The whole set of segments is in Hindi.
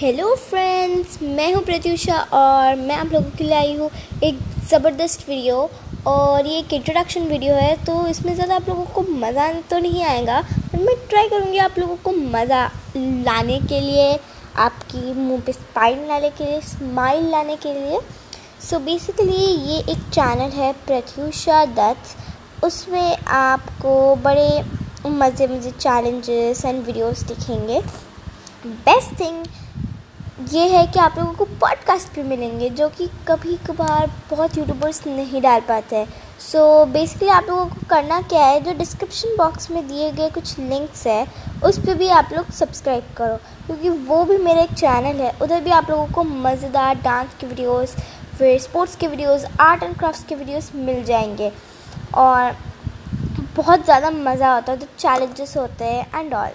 हेलो फ्रेंड्स मैं हूँ प्रत्युषा और मैं आप लोगों के लिए आई हूँ एक ज़बरदस्त वीडियो और ये एक इंट्रोडक्शन वीडियो है तो इसमें ज़्यादा आप लोगों को मज़ा तो नहीं आएगा, पर मैं ट्राई करूँगी आप लोगों को मज़ा लाने के लिए, आपकी मुँह पे स्माइल लाने के लिए स्माइल लाने के लिए। सो so बेसिकली ये एक चैनल है प्रत्युषा दत्त। उसमें आपको बड़े मज़े मज़े चैलेंजेस एंड वीडियोस दिखेंगे। बेस्ट थिंग ये है कि आप लोगों को पॉडकास्ट भी मिलेंगे, जो कि कभी कभार बहुत यूट्यूबर्स नहीं डाल पाते हैं। सो बेसिकली आप लोगों को करना क्या है, जो डिस्क्रिप्शन बॉक्स में दिए गए कुछ लिंक्स है, उस पर भी आप लोग सब्सक्राइब करो। क्योंकि वो भी मेरा एक चैनल है, उधर भी आप लोगों को मज़ेदार डांस की वीडियोस फिर स्पोर्ट्स के वीडियोस आर्ट एंड क्राफ्ट के वीडियोस मिल जाएँगे। और बहुत ज़्यादा मज़ा आता है, जो चैलेंजेस होते हैं and all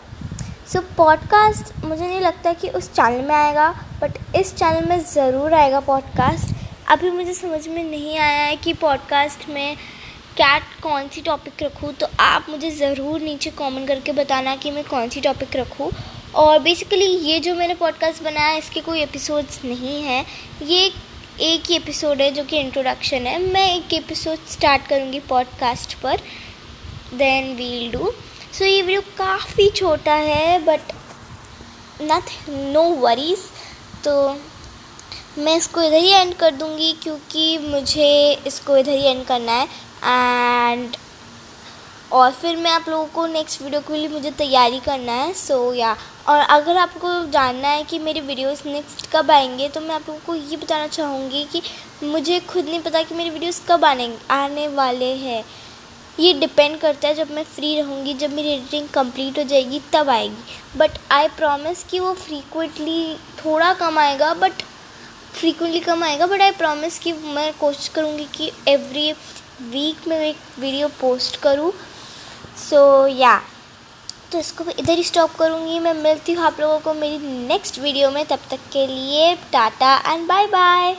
so so, podcast मुझे नहीं लगता कि उस चैनल में आएगा बट इस चैनल में ज़रूर आएगा पॉडकास्ट अभी मुझे समझ में नहीं आया है कि पॉडकास्ट में क्या कौन सी टॉपिक रखूँ तो आप मुझे ज़रूर नीचे कमेंट करके बताना कि मैं कौन सी टॉपिक रखूँ. और बेसिकली ये जो मैंने पॉडकास्ट बनाया इसके कोई एपिसोड्स नहीं हैं. ये एक ही एपिसोड है जो कि इंट्रोडक्शन है. मैं एक एपिसोड स्टार्ट करूँगी पॉडकास्ट पर. देन वील डू सो ये वीडियो काफ़ी छोटा है बट नथ नो वरीज तो मैं इसको इधर ही एंड कर दूँगी क्योंकि मुझे इसको इधर ही एंड करना है. एंड और फिर मैं आप लोगों को नेक्स्ट वीडियो के लिए मुझे तैयारी करना है. सो so, या yeah. और अगर आपको जानना है कि मेरे वीडियोस नेक्स्ट कब आएँगे तो मैं आप लोगों को ये बताना चाहूँगी कि मुझे खुद नहीं पता कि मेरे वीडियोस कब आने आने वाले हैं. ये डिपेंड करता है जब मैं फ्री रहूँगी, जब मेरी एडिटिंग कंप्लीट हो जाएगी, तब आएगी। बट आई प्रॉमिस कि वो फ्रीक्वेंटली थोड़ा कम आएगा बट फ्रीक्वेंटली कम आएगा बट आई प्रॉमिस कि मैं कोशिश करूँगी कि एवरी वीक में एक वीडियो पोस्ट करूँ। सो या तो इसको मैं इधर ही स्टॉप करूँगी। मैं मिलती हूँ आप लोगों को मेरी नेक्स्ट वीडियो में। तब तक के लिए टाटा एंड बाय बाय